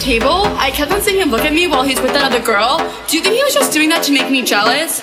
table, I kept on seeing him look at me while he's with another girl. Do you think he was just doing that to make me jealous?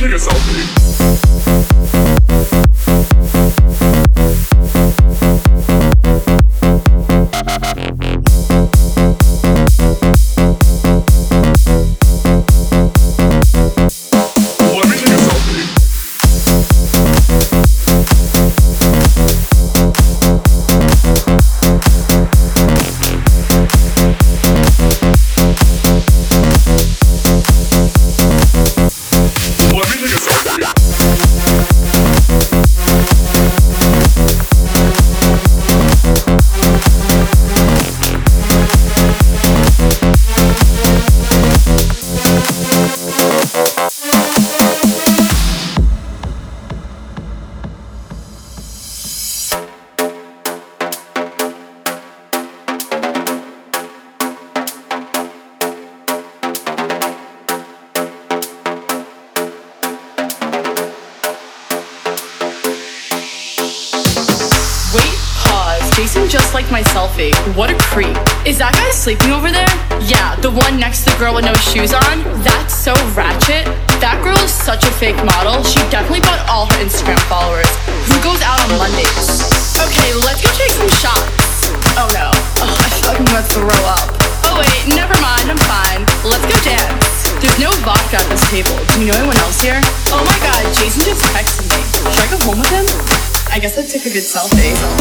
taking so selfie. Jason just like my selfie. Eh? What a creep. Is that guy sleeping over there? Yeah, the one next to the girl with no shoes on? That's so ratchet. That girl is such a fake model. She definitely bought all her Instagram followers. Who goes out on Mondays? Okay, let's go take some shots. Oh no. Oh, I like I'm gonna throw up. Oh wait, never mind, I'm fine. Let's go dance. There's no vodka at this table. Do you know anyone else here? Oh my god, Jason just texted me. Should I go home with him? I guess I took a good selfie.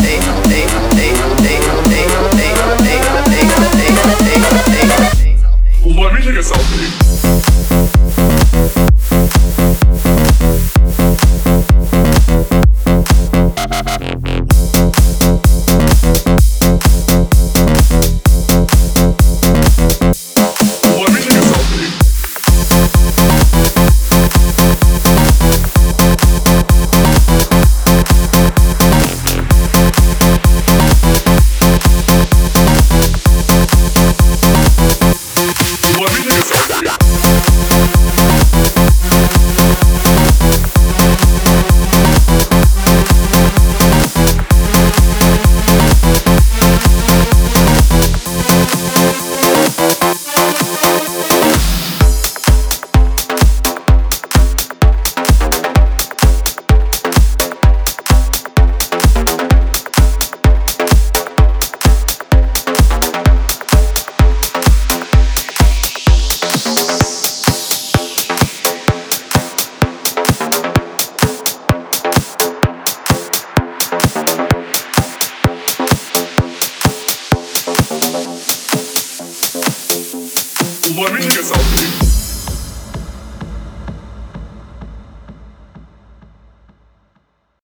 Let me get something.